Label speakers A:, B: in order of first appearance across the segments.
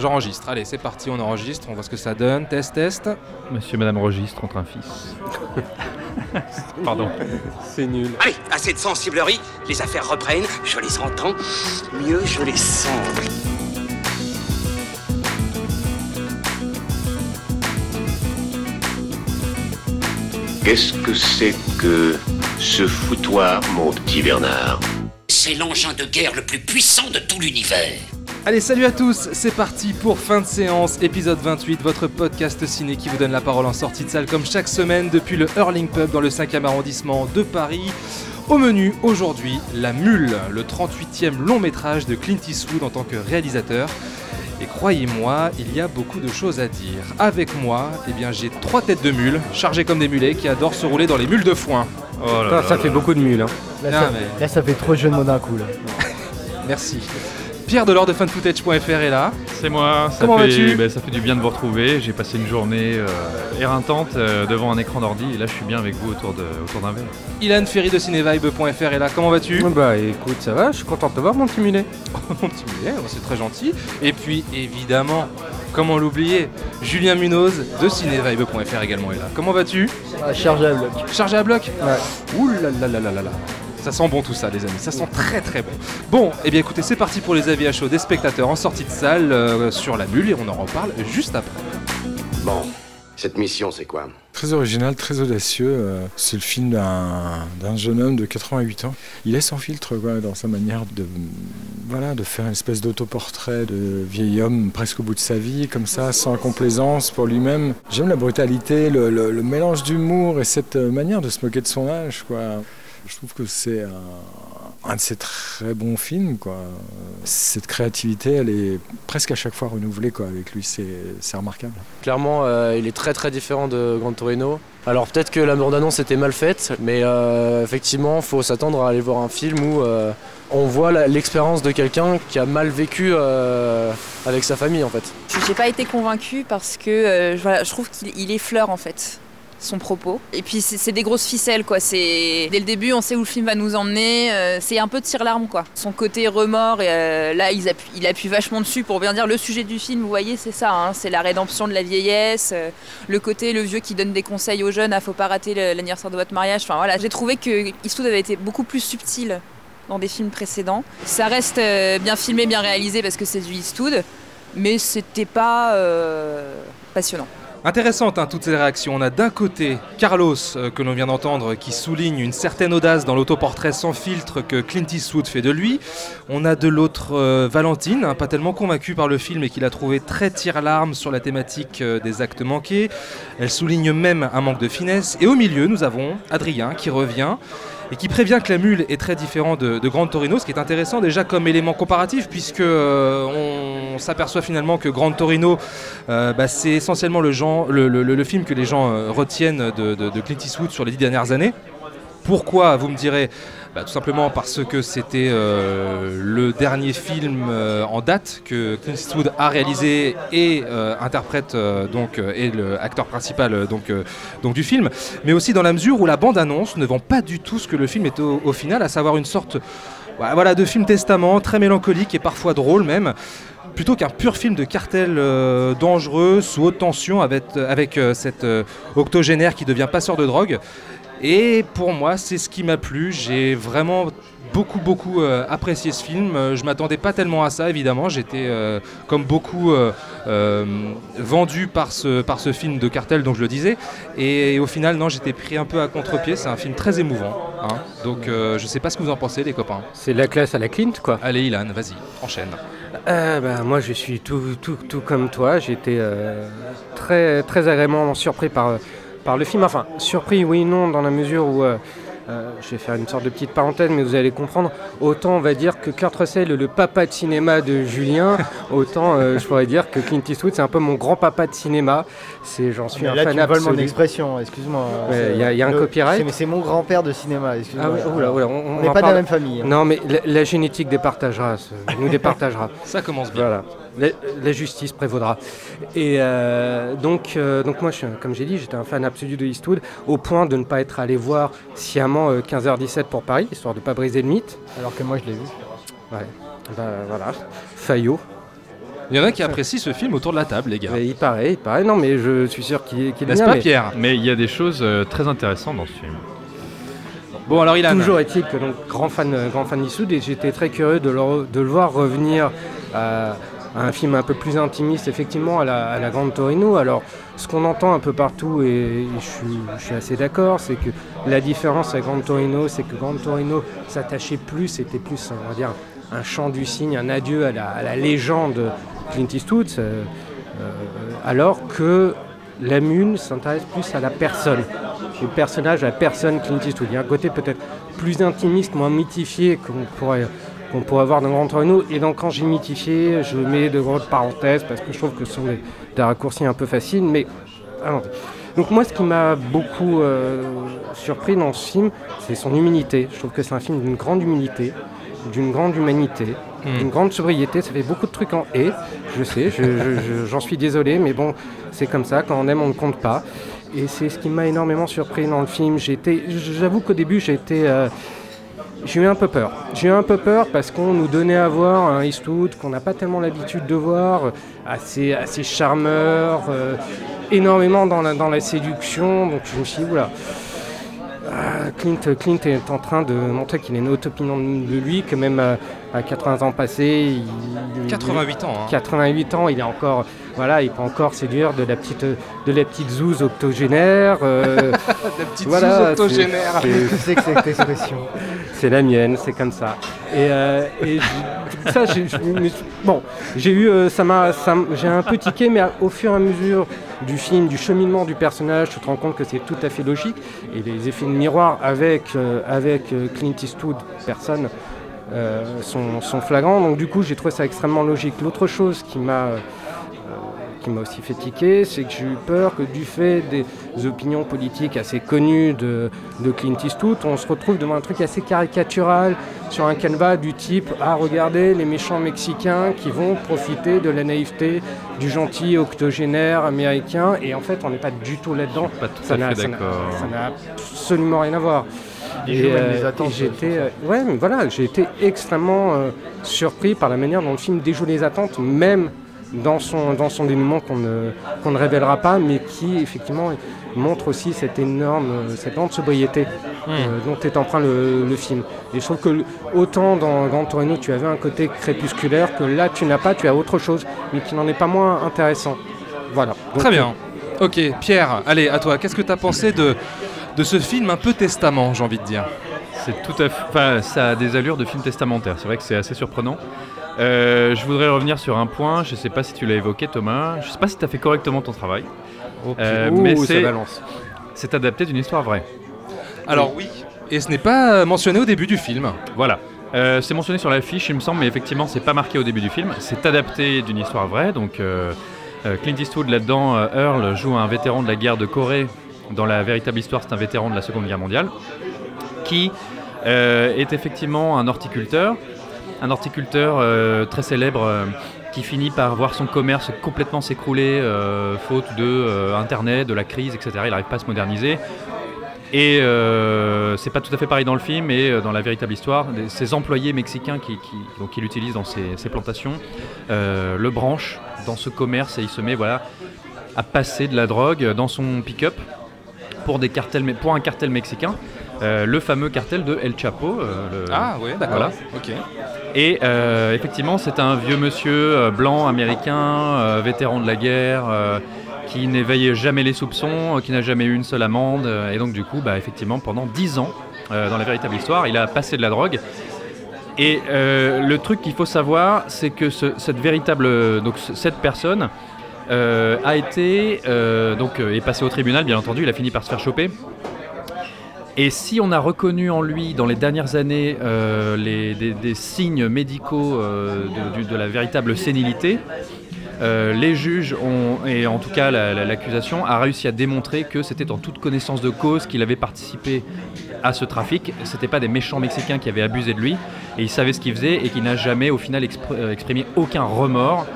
A: J'enregistre. Allez, c'est parti, on enregistre, on voit ce que ça donne. Test, test.
B: Monsieur et Madame Registre entre un fils. Pardon.
A: C'est nul.
C: Allez, assez de sensiblerie, les affaires reprennent, je les entends, mieux je les sens.
D: Qu'est-ce que c'est que ce foutoir, mon petit Bernard?
C: C'est l'engin de guerre le plus puissant de tout l'univers.
A: Allez, salut à tous, c'est parti pour fin de séance, épisode 28, votre podcast ciné qui vous donne la parole en sortie de salle comme chaque semaine depuis le Hurling Pub dans le 5e arrondissement de Paris. Au menu aujourd'hui, La Mule, le 38e long métrage de Clint Eastwood en tant que réalisateur. Et croyez-moi, il y a beaucoup de choses à dire. Avec moi, eh bien, j'ai trois têtes de mules, chargées comme des mulets, qui adorent se rouler dans les mules de foin.
B: Oh là
E: Putain,
B: là
E: ça
B: là
E: fait
B: là.
E: beaucoup de mules. Hein. Là,
A: Ah,
E: ça,
A: mais-
E: là, ça fait trop jeu de mots d'un coup. Là.
A: Merci. Pierre Delors de funfootage.fr est là.
B: C'est moi. Ça
A: Comment
B: fait,
A: vas-tu
B: ben, Ça fait du bien de vous retrouver. J'ai passé une journée euh, éreintante euh, devant un écran d'ordi et là je suis bien avec vous autour de- autour d'un verre.
A: Ilan Ferry de cinevibe.fr est là. Comment vas-tu
E: Bah écoute, ça va, je suis content de te voir mon petit mulet.
A: Mon petit mulet, c'est très gentil. Et puis, évidemment, comment l'oublier Julien Munoz de cinevibe.fr également est là. Comment vas-tu?
E: Ah, charge à bloc.
A: Chargé à bloc?
E: Ouais.
A: Ouh là là là là là là. Ça sent bon tout ça, les amis. Ça sent très très bon. Bon, et bien écoutez, c'est parti pour les avis à chaud des spectateurs en sortie de salle euh, sur la bulle et on en reparle juste après.
D: Bon, cette mission, c'est quoi?
F: Très original, très audacieux. euh, C'est le film d'un jeune homme de 88 ans. Il est sans filtre quoi, dans sa manière de, voilà, de faire une espèce d'autoportrait de vieil homme presque au bout de sa vie, comme ça, sans complaisance pour lui-même. J'aime la brutalité, le, le- le mélange d'humour et cette euh, manière de se moquer de son âge. Quoi. Je trouve que c'est un, un de ses très bons films. Quoi. Cette créativité, elle est presque à chaque fois renouvelée quoi, avec lui. C'est c'est remarquable.
G: Clairement, euh, il est très très différent de Gran Torino. Alors peut-être que la bande-annonce était mal faite, mais euh, effectivement, il faut s'attendre à aller voir un film où euh, on voit la- l'expérience de quelqu'un qui a mal vécu euh, avec sa famille en fait.
H: Je n'ai pas été convaincue parce que euh, je- voilà, je trouve qu'il il effleure en fait son propos. Et puis c'est des grosses ficelles quoi. C'est dès le début on sait où le film va nous emmener. euh, c'est un peu tire-larme quoi. Son côté remords euh, là il appuie vachement dessus pour bien dire le sujet du film. Vous voyez c'est ça. hein, c'est la rédemption de la vieillesse. euh, le côté le vieux qui donne des conseils aux jeunes. Ah faut pas rater l'anniversaire de votre mariage. Enfin voilà. J'ai trouvé que Eastwood avait été beaucoup plus subtil dans des films précédents. Ça reste bien filmé, bien réalisé parce que c'est du Eastwood mais c'était pas passionnant.
A: Intéressante hein, toutes ces réactions. On a d'un côté Carlos, euh, que l'on vient d'entendre, qui souligne une certaine audace dans l'autoportrait sans filtre que Clint Eastwood fait de lui. On a de l'autre euh, Valentine, hein, pas tellement convaincue par le film et qui l'a trouvé très tire-larme sur la thématique euh, des actes manqués. Elle souligne même un manque de finesse. Et au milieu, nous avons Adrien qui revient et qui prévient que la mule est très différent de, de Grand Torino, ce qui est intéressant déjà comme élément comparatif, puisque euh, on s'aperçoit finalement que Grand Torino, euh, bah, c'est essentiellement le, film que les gens euh, retiennent de, Clint Eastwood sur les dix dernières années. Pourquoi Vous me direz? Bah, tout simplement parce que c'était le dernier film euh, en date que Clint Eastwood a réalisé et euh, interprète euh, donc et le acteur principal donc, donc du film, mais aussi dans la mesure où la bande-annonce ne vend pas du tout ce que le film est au, final, à savoir une sorte voilà, voilà, de film testament très mélancolique et parfois drôle même plutôt qu'un pur film de cartel dangereux sous haute tension avec, avec cet euh, octogénaire qui devient passeur de drogue. Et pour moi, c'est ce qui m'a plu. J'ai vraiment beaucoup, beaucoup euh, apprécié ce film. Euh, je m'attendais pas tellement à ça, évidemment. J'étais, euh, comme beaucoup, euh, euh, vendu par ce, par ce film de cartel dont je le disais. Et, au final, non, j'étais pris un peu à contre-pied. C'est un film très émouvant. hein. Donc, euh, je sais pas ce que vous en pensez, les copains.
E: C'est la classe à la Clint quoi.
A: Allez, Ilan, vas-y, enchaîne.
E: Euh, bah, moi je suis tout, tout, tout comme toi, j'ai été euh, très, très agréablement surpris par, par le film. Enfin, surpris oui et non dans la mesure où euh, Euh, je vais faire une sorte de petite parenthèse, mais vous allez comprendre. Autant on va dire que Kurt Russell est le papa de cinéma de Julien, autant euh, je pourrais dire que Clint Eastwood c'est un peu mon grand papa de cinéma. C'est, j'en suis
I: Mais
E: un
I: là,
E: fan
I: tu
E: absolu.
I: mon expression, excuse-moi.
E: Ouais,
I: C'est-
E: y a- y a un
I: le-
E: copyright
I: c'est- Mais c'est mon grand-père de cinéma, excuse-moi.
E: Ah oui, oula, oula, on-
I: n'est pas de
E: parle-
I: la même famille. hein.
E: Non, mais la, la génétique départagera, ce- nous départagera.
A: Ça commence bien.
E: Voilà. La, la justice prévaudra. Et euh, donc, euh, donc moi, je, comme j'ai dit, j'étais un fan absolu de Eastwood, au point de ne pas être allé voir sciemment euh, 15h17 pour Paris, histoire de ne pas briser le mythe.
I: Alors que moi, je l'ai vu.
E: Ouais. Ben, voilà. Fayot.
A: Il y en a qui apprécient ce film autour de la table, les gars.
E: Mais il paraît, il paraît. Non, mais je suis sûr qu'il est, qu'il est
A: N'est-ce pas,
E: mais
A: Pierre?
B: Mais il y a des choses euh, très intéressantes dans ce film.
A: Bon, alors, Ilan.
E: Toujours est-il que donc grand fan, euh, grand fan d'Issoud et j'étais très curieux de le, de le voir revenir à, à un film un peu plus intimiste, effectivement, à la, à Grande Torino. Alors, ce qu'on entend un peu partout, et, je, suis, assez d'accord, c'est que la différence avec Grande Torino, c'est que Grande Torino s'attachait plus, c'était plus, on va dire, un chant du cygne, un adieu à la, à légende Clint Eastwood, euh, euh, alors que la Mune s'intéresse plus à la personne, le personnage, à la personne Clint Eastwood. Il y a un côté peut-être plus intimiste, moins mythifié qu'on pourrait, qu'on pourrait avoir dans Grand Torino. Et donc quand j'ai mythifié, je mets de grosses parenthèses parce que je trouve que ce sont des, des raccourcis un peu faciles. Mais. Donc moi, ce qui m'a beaucoup euh, surpris dans ce film, c'est son humilité. Je trouve que c'est un film d'une grande humilité, d'une grande humanité,
A: Hmm.
E: d'une grande sobriété. Ça fait beaucoup de trucs en et, je sais, je- je- je- j'en suis désolé, mais bon, c'est comme ça. Quand on aime, on ne compte pas. Et c'est ce qui m'a énormément surpris dans le film. J'avoue qu'au début, j'ai été... euh, j'ai eu un peu peur. J'ai eu un peu peur parce qu'on nous donnait à voir un Eastwood qu'on n'a pas tellement l'habitude de voir, euh, assez, assez charmeur, euh, énormément dans la, dans la séduction. Donc je me suis dit, oula. Ah, Clint, Clint est en train de montrer qu'il a une haute opinion de lui, que même à, à 80 ans passés, il,
A: 88 ans. hein.
E: 88 ans, il est encore, voilà, il peut encore séduire de la petite, de la petite zouze octogénaire. euh,
A: La petite
E: Voilà,
A: zouze octogénaire.
E: c'est-
I: Qu'est-ce que c'est que cette expression
E: c'est la mienne, c'est comme ça. Et, euh, et ça, j'ai, bon, j'ai eu, euh, ça m'a, j'ai un peu tiqué, mais au fur et à mesure du film, du cheminement du personnage, tu te rends compte que c'est tout à fait logique. Et les effets de miroir avec, euh, avec euh, Clint Eastwood, personne, euh, sont, sont flagrants. Donc du coup, j'ai trouvé ça extrêmement logique. L'autre chose qui m'a euh, qui m'a aussi fait tiquer, c'est que j'ai eu peur que du fait des opinions politiques assez connues de, de Clint Eastwood, on se retrouve devant un truc assez caricatural sur un canevas du type Ah, regardez les méchants mexicains qui vont profiter de la naïveté du gentil octogénaire américain. Et en fait, on n'est pas du tout là-dedans.
B: Pas tout
E: Ça
B: à
E: n'a
B: fait
E: ça n'a-
B: d'accord.
E: ça n'a absolument rien à voir. Euh, et j'étais, euh, ouais, mais voilà, j'ai été extrêmement euh, surpris par la manière dont le film déjoue les attentes, même dans son, dans son dénouement qu'on ne, qu'on ne révélera pas, mais qui effectivement montre aussi cette énorme, cette grande sobriété
A: Hmm.
E: euh, dont est empreint le, le film. Et je trouve que autant dans Grand Torino tu avais un côté crépusculaire que là tu n'as pas, tu as autre chose, mais qui n'en est pas moins intéressant. Voilà. Donc,
A: Très bien. Ok, Pierre, allez, à toi. Qu'est-ce que tu as pensé de, de ce film un peu testament, j'ai envie de dire?
B: C'est tout à fait. Enfin, ça a des allures de film testamentaire. C'est vrai que c'est assez surprenant. Euh, je voudrais revenir sur un point. Je sais pas si tu l'as évoqué, Thomas. Je sais pas si tu as fait correctement ton travail. Euh,
E: Ouh,
B: mais c'est adapté d'une histoire vraie.
A: Alors oui. Et ce n'est pas mentionné au début du film.
B: Voilà. Euh, c'est mentionné sur l'affiche, il me semble, mais effectivement, c'est pas marqué au début du film. C'est adapté d'une histoire vraie. Donc, euh, Clint Eastwood là-dedans, euh, Earl joue un vétéran de la guerre de Corée. Dans la véritable histoire, c'est un vétéran de la Seconde Guerre mondiale qui est effectivement un horticulteur, un horticulteur euh, très célèbre euh, qui finit par voir son commerce complètement s'écrouler euh, faute de internet, de la crise, etc. Il n'arrive pas à se moderniser. Et c'est pas tout à fait pareil dans le film, et dans la véritable histoire, ses employés mexicains qui, qui, donc, qui l'utilisent dans ses, plantations le branchent dans ce commerce et il se met voilà, à passer de la drogue dans son pick-up pour, pour un cartel mexicain, euh, le fameux cartel de El Chapo. euh, le-
A: Ah ouais, d'accord.
B: Voilà.
A: Ok.
B: et euh, effectivement, c'est un vieux monsieur blanc américain, vétéran de la guerre, qui n'éveille jamais les soupçons, qui n'a jamais eu une seule amende. et donc, du coup, bah, effectivement, pendant 10 ans, dans la véritable histoire, il a passé de la drogue. Et le truc qu'il faut savoir, c'est que ce- cette véritable, donc ce- cette personne euh, a été euh, donc euh, est passé au tribunal, bien entendu. Il a fini par se faire choper. Et si on a reconnu en lui dans les dernières années euh, des, signes médicaux euh, de, la véritable sénilité, euh, les juges ont, et en tout cas la- la- l'accusation, a réussi à démontrer que c'était en toute connaissance de cause qu'il avait participé à ce trafic. C'était pas des méchants Mexicains qui avaient abusé de lui et il savait ce qu'il faisait et qu'il n'a jamais au final expr- exprimé aucun remords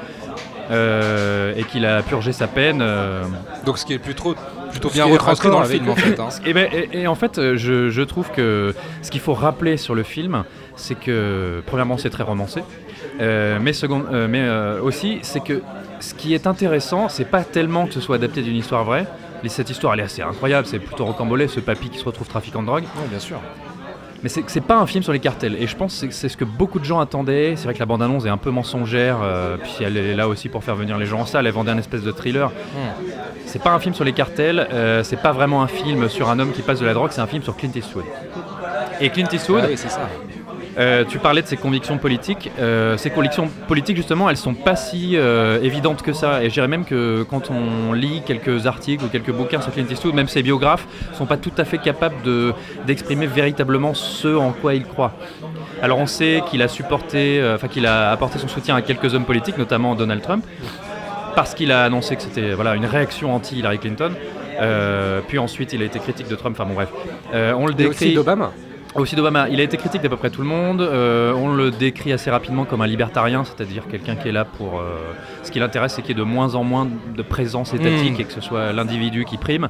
B: et qu'il a purgé sa peine.
A: Donc ce qui est plutôt, plutôt bien retranscrit dans le film en fait. hein.
B: Et, ben, et- et en fait, euh, je, je trouve que ce qu'il faut rappeler sur le film, c'est que premièrement, c'est très romancé. Euh, mais second- euh, mais euh, aussi, c'est que ce qui est intéressant, c'est pas tellement que ce soit adapté d'une histoire vraie. Mais Cette histoire, elle est assez incroyable. C'est plutôt rocambolesque, ce papy qui se retrouve trafiquant de drogue.
A: bien sûr.
B: Mais c'est c'est pas un film sur les cartels. Et je pense que c'est- c'est ce que beaucoup de gens attendaient. C'est vrai que la bande-annonce est un peu mensongère. euh, puis elle est là aussi pour faire venir les gens en salle. Elle vendait un espèce de thriller. C'est pas un film sur les cartels. euh, c'est pas vraiment un film sur un homme qui passe de la drogue. C'est un film sur Clint Eastwood. Et Clint Eastwood,
A: Ah oui, c'est ça.
B: Euh, tu parlais de ses convictions politiques. Euh, ces convictions politiques, justement, elles sont pas si euh, évidentes que ça. Et je dirais même que quand on lit quelques articles ou quelques bouquins sur Clint Eastwood, même ses biographes sont pas tout à fait capables de- d'exprimer véritablement ce en quoi il croit. Alors on sait qu'il a supporté, enfin qu'il a apporté son soutien à quelques hommes politiques, notamment Donald Trump, parce qu'il a annoncé que c'était voilà une réaction anti-Hillary Clinton. Puis ensuite, il a été critique de Trump. Enfin bon, bref, on le
E: Et
B: décrit.
E: aussi d'Obama.
B: Aussi d'Obama. Il a été critique d'à peu près tout le monde. Euh, on le décrit assez rapidement comme un libertarien, c'est-à-dire quelqu'un qui est là pour. euh, ce qui l'intéresse, c'est qu'il y ait de moins en moins de présence étatique
A: Mm.
B: et que ce soit l'individu qui prime.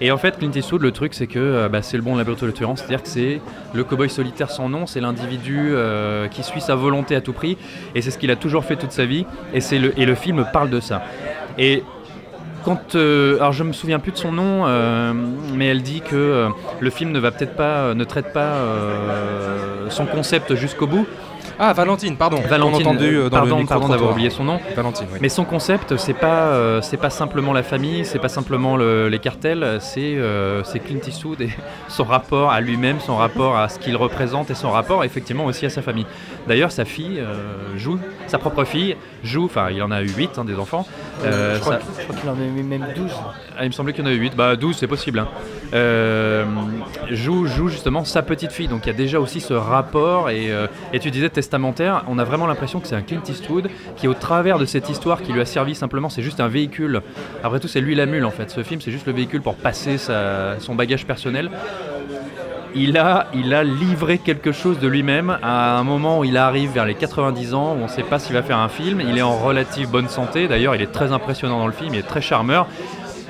B: Et en fait, Clint Eastwood, le truc, c'est que euh, bah, c'est le bon le tueur, c'est-à-dire que c'est le cowboy solitaire sans nom, c'est l'individu euh, qui suit sa volonté à tout prix, et c'est ce qu'il a toujours fait toute sa vie, et, c'est le, et le film parle de ça. Et quand, euh, alors je me souviens plus de son nom, euh, mais elle dit que euh, le film ne va peut-être pas, ne traite pas euh, son concept jusqu'au bout.
A: Ah, Valentine, pardon.
B: Valentine,
A: On entendu euh, dans
B: pardon, pardon d'avoir oublié son nom.
A: Valentine, oui.
B: Mais son concept, c'est pas, euh, c'est pas simplement la famille, c'est pas simplement le- les cartels, c'est euh, c'est Clint Eastwood et son rapport à lui-même, son rapport à ce qu'il représente et son rapport effectivement aussi à sa famille. D'ailleurs, sa fille euh, joue, sa propre fille joue, enfin il en a eu 8 des enfants. Euh,
I: je crois
B: sa-
I: que- je crois qu'il en a eu même 12.
B: ah, il me semblait qu'il y en a eu 8, bah 12 c'est possible. hein. Euh, joue, joue justement sa petite fille, donc il y a déjà aussi ce rapport, et, euh, et tu disais testamentaire, on a vraiment l'impression que c'est un Clint Eastwood qui au travers de cette histoire qui lui a servi simplement, c'est juste un véhicule, après tout c'est lui la mule en fait, ce film c'est juste le véhicule pour passer sa- son bagage personnel. Il a, il a livré quelque chose de lui-même à un moment où il arrive vers les 90 ans, où on ne sait pas s'il va faire un film. Il est en relative bonne santé. D'ailleurs, il est très impressionnant dans le film, il est très charmeur.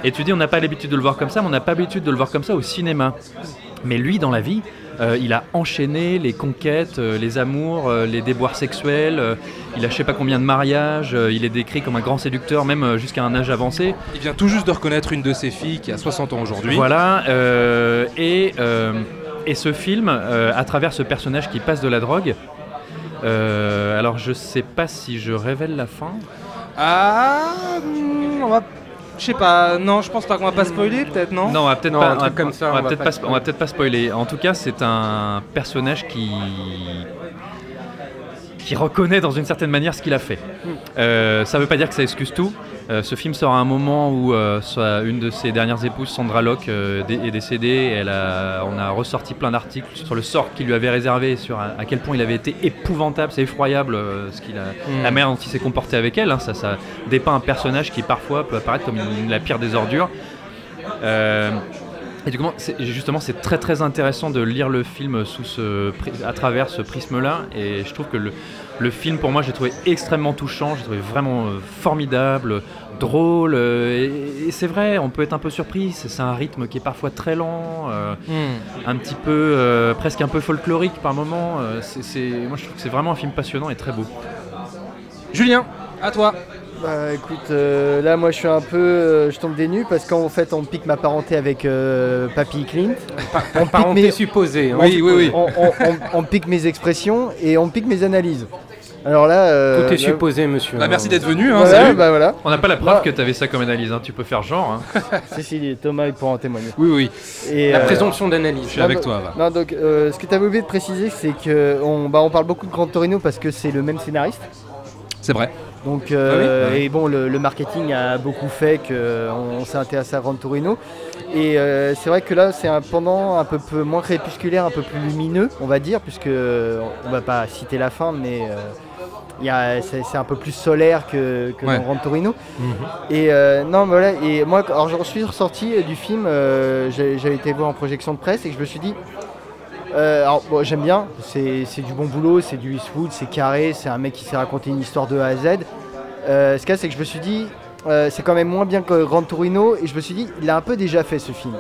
B: Et tu dis, on n'a pas l'habitude de le voir comme ça, mais on n'a pas l'habitude de le voir comme ça au cinéma. Mais lui, dans la vie, euh, il a enchaîné les conquêtes, euh, les amours, euh, les déboires sexuels. il a je sais pas combien de mariages. il est décrit comme un grand séducteur, même jusqu'à un âge avancé.
A: Il vient tout juste de reconnaître une de ses filles qui a 60 ans aujourd'hui.
B: Voilà, et, et ce film, euh, à travers ce personnage qui passe de la drogue, euh, alors je sais pas si je révèle la fin.
A: Ah, hmm, on va. Je sais pas, non, je pense pas qu'on va pas spoiler, peut-être, non
B: Non, on va peut-être pas,
E: un truc
B: on
E: comme ça,
B: on va
E: on va
B: peut-être
E: pas
B: on va peut-être pas spoiler. En tout cas, c'est un personnage qui qui reconnaît dans une certaine manière ce qu'il a fait. Euh, ça veut pas dire que ça excuse tout. Euh, ce film sort à un moment où euh, sa- une de ses dernières épouses, Sandra Locke, euh, est décédée. Elle a, on a ressorti plein d'articles sur le sort qu'il lui avait réservé, sur à, à quel point il avait été épouvantable, c'est effroyable ce qu'il a,
A: Mm.
B: la manière dont il s'est comporté avec elle. hein. ça, ça dépeint un personnage qui parfois peut apparaître comme une- la pire des ordures. Et du coup, justement, c'est très très intéressant de lire le film sous ce, à travers ce prisme-là. Et je trouve que le, le film, pour moi, j'ai trouvé extrêmement touchant, j'ai trouvé vraiment euh, formidable, drôle. euh, et et c'est vrai, on peut être un peu surpris. C'est un rythme qui est parfois très lent, euh,
A: Hmm.
B: un petit peu, euh, presque un peu folklorique par euh, c'est- c'est- moi, je trouve que c'est vraiment un film passionnant et très beau.
A: Julien, à toi.
I: Bah écoute, euh, là moi je suis un peu, euh, je tombe des nues parce qu'en fait on pique ma parenté avec euh, Papy Clint. On pique
E: Parenté
I: mes-
E: supposée. hein.
A: Oui, oui, oui.
I: On, on- on- on pique mes expressions et on pique mes analyses. Alors là, euh,
E: Tout est
I: là-
E: supposé, monsieur.
A: Bah, merci d'être venu, hein,
I: Voilà,
A: salut.
I: bah voilà.
B: On n'a pas la preuve
I: Bah.
B: que tu avais ça comme analyse, hein, tu peux faire genre. hein.
I: Si, si, Thomas il pourra en témoigner.
A: Oui, oui,
I: Et,
E: La
I: euh,
E: présomption d'analyse.
A: je suis avec
I: bah,
A: toi, va.
I: Non, donc euh, ce que tu avais oublié de préciser, c'est que on, bah, on parle beaucoup de Grand Torino parce que c'est le même scénariste.
A: C'est vrai.
I: Donc, euh,
A: Ah oui
I: et bon, le, le marketing a beaucoup fait qu'on s'est intéressé à Grand Torino. Et euh, c'est vrai que là, c'est un pendant un peu, peu moins crépusculaire, un peu plus lumineux, on va dire, puisque euh, on va pas citer la fin, mais euh, c'est c'est un peu plus solaire que, que
A: Ouais.
I: dans Grand Torino.
A: Mhm.
I: Et euh, non, voilà. Et moi, alors je suis ressorti euh, du film. euh, J'avais été voir en projection de presse et que je me suis dit. euh, alors bon, j'aime bien, c'est c'est du bon boulot, c'est du Eastwood, c'est carré, c'est un mec qui sait raconter une histoire de A à Z. Ce qu'il y a, c'est que je me suis dit, c'est quand même moins bien que Grand Torino, et je me suis dit, il a un peu déjà fait ce film.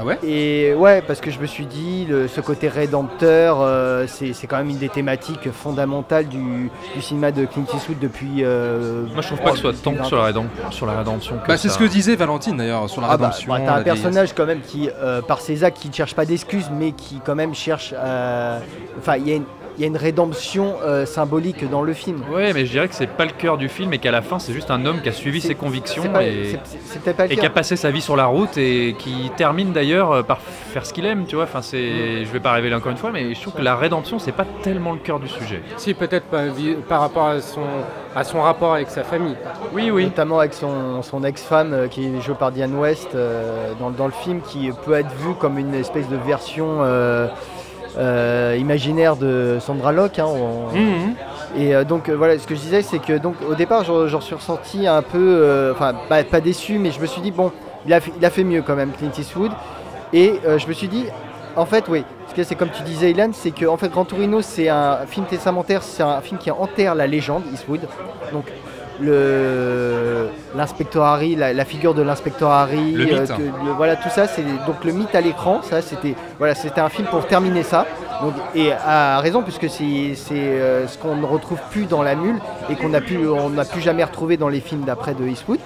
A: Ah ouais
I: Et ouais, parce que je me suis dit, le- ce côté rédempteur, euh, c'est c'est quand même une des thématiques fondamentales du, du cinéma de Clint Eastwood depuis. euh,
B: Moi, je trouve pas que ce soit tant
I: depuis
B: sur la, rédemption, sur la rédemption. que
A: Bah, c'est ce que disait Valentine d'ailleurs sur la
I: Ah bah,
A: rédemption.
I: bah, t'as
A: la
I: un
A: vieillesse.
I: personnage quand même qui, euh, par ses actes, qui ne cherche pas d'excuses, mais qui quand même cherche. euh, Enfin, il y, a une- il y a une rédemption euh, symbolique dans le film.
B: Ouais, mais je dirais que c'est pas le cœur du film et qu'à la fin, c'est juste un homme qui a suivi ses convictions
I: pas-
B: et,
I: pas
B: qui a passé sa vie sur la route et qui termine d'ailleurs euh, par faire ce qu'il aime, tu vois. Enfin, c'est, je vais pas révéler encore une fois, mais je trouve que la rédemption, c'est pas tellement le cœur du sujet.
E: Si, peut-être par, rapport à son, à son rapport avec sa famille.
B: Oui, oui.
I: Notamment avec son, son ex-femme euh, qui est jouée par Diane West euh, dans, dans le film, qui peut être vue comme une espèce de version euh, euh, imaginaire de Sandra Locke. hein, on-
A: Mhm.
I: Et euh, donc euh, voilà, ce que je disais, c'est que donc au départ, j'en suis ressenti un peu, enfin pas, pas déçu, mais je me suis dit bon, il a, fait, il a fait mieux quand même Clint Eastwood. Et je me suis dit, en fait, oui, ce que c'est comme tu disais, Ilan, c'est que en fait, Gran Torino, c'est un film testamentaire, c'est un film qui enterre la légende Eastwood. Donc le l'inspecteur Harry, la, la figure de l'inspecteur Harry,
A: Le mythe.
I: que- le- voilà tout ça, c'est donc le mythe à l'écran. Ça, c'était voilà, c'était un film pour terminer ça. Donc, et à raison puisque c'est c'est, euh, ce qu'on ne retrouve plus dans la mule et qu'on n'a plus on n'a plus jamais retrouvé dans les films d'après de Eastwood.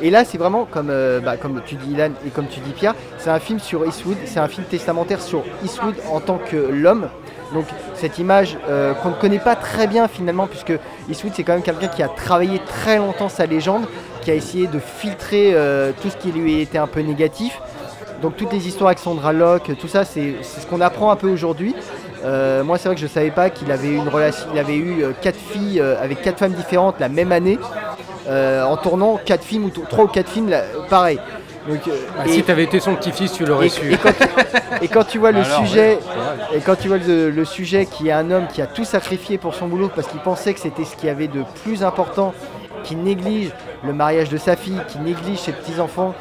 I: Et là, c'est vraiment comme, euh, bah, comme tu dis Ilan et comme tu dis Pierre, c'est un film sur Eastwood, c'est un film testamentaire sur Eastwood en tant que l'homme. Donc cette image euh, qu'on ne connaît pas très bien finalement, puisque Eastwood c'est quand même quelqu'un qui a travaillé très longtemps sa légende, qui a essayé de filtrer euh, tout ce qui lui était un peu négatif. Donc toutes les histoires avec Sandra Locke, tout ça, c'est ce qu'on apprend un peu aujourd'hui. Euh, moi, c'est vrai que je ne savais pas qu'il avait eu quatre filles avec quatre femmes différentes la même année, en tournant quatre films ou trois ou quatre films, pareil. Donc, euh,
E: Bah,
I: et-
E: si t'avais été son petit-fils, tu l'aurais su.
I: et quand, et quand tu vois le
A: Alors,
I: sujet, et quand tu vois le, le sujet qui est un homme qui a tout sacrifié pour son boulot parce qu'il pensait que c'était ce qu'il y avait de plus important, qui néglige le mariage de sa fille, qui néglige ses petits enfants.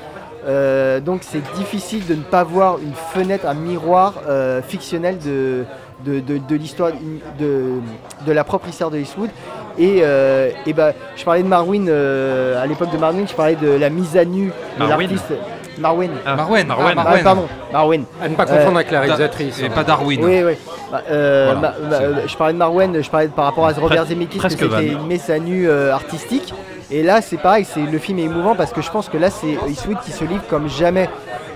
I: euh, donc c'est difficile de ne pas voir une fenêtre, un miroir euh, fictionnel de, de, de- de l'histoire de, de la propre histoire de Eastwood. Et, euh, et bah, je parlais de Marwin euh, à l'époque de Marwin, je parlais de la mise à nu de
B: Marwin
I: l'artiste Marwin.
B: Ah,
A: Marwen,
B: Marwen.
A: ah,
I: Ah,
A: Marwen.
I: pardon, Marwen.
E: À ne pas confondre avec la réalisatrice.
A: Et
E: hein.
A: pas Darwin.
I: Oui, oui. Bah, euh,
A: Voilà,
I: ma- ma- euh, je parlais de Marwen, je parlais de- par rapport à Robert Zemeckis, que c'était une mise à nu euh, artistique. Et là, c'est pareil, c'est le film est émouvant parce que je pense que là, c'est Eastwood qui se livre comme jamais.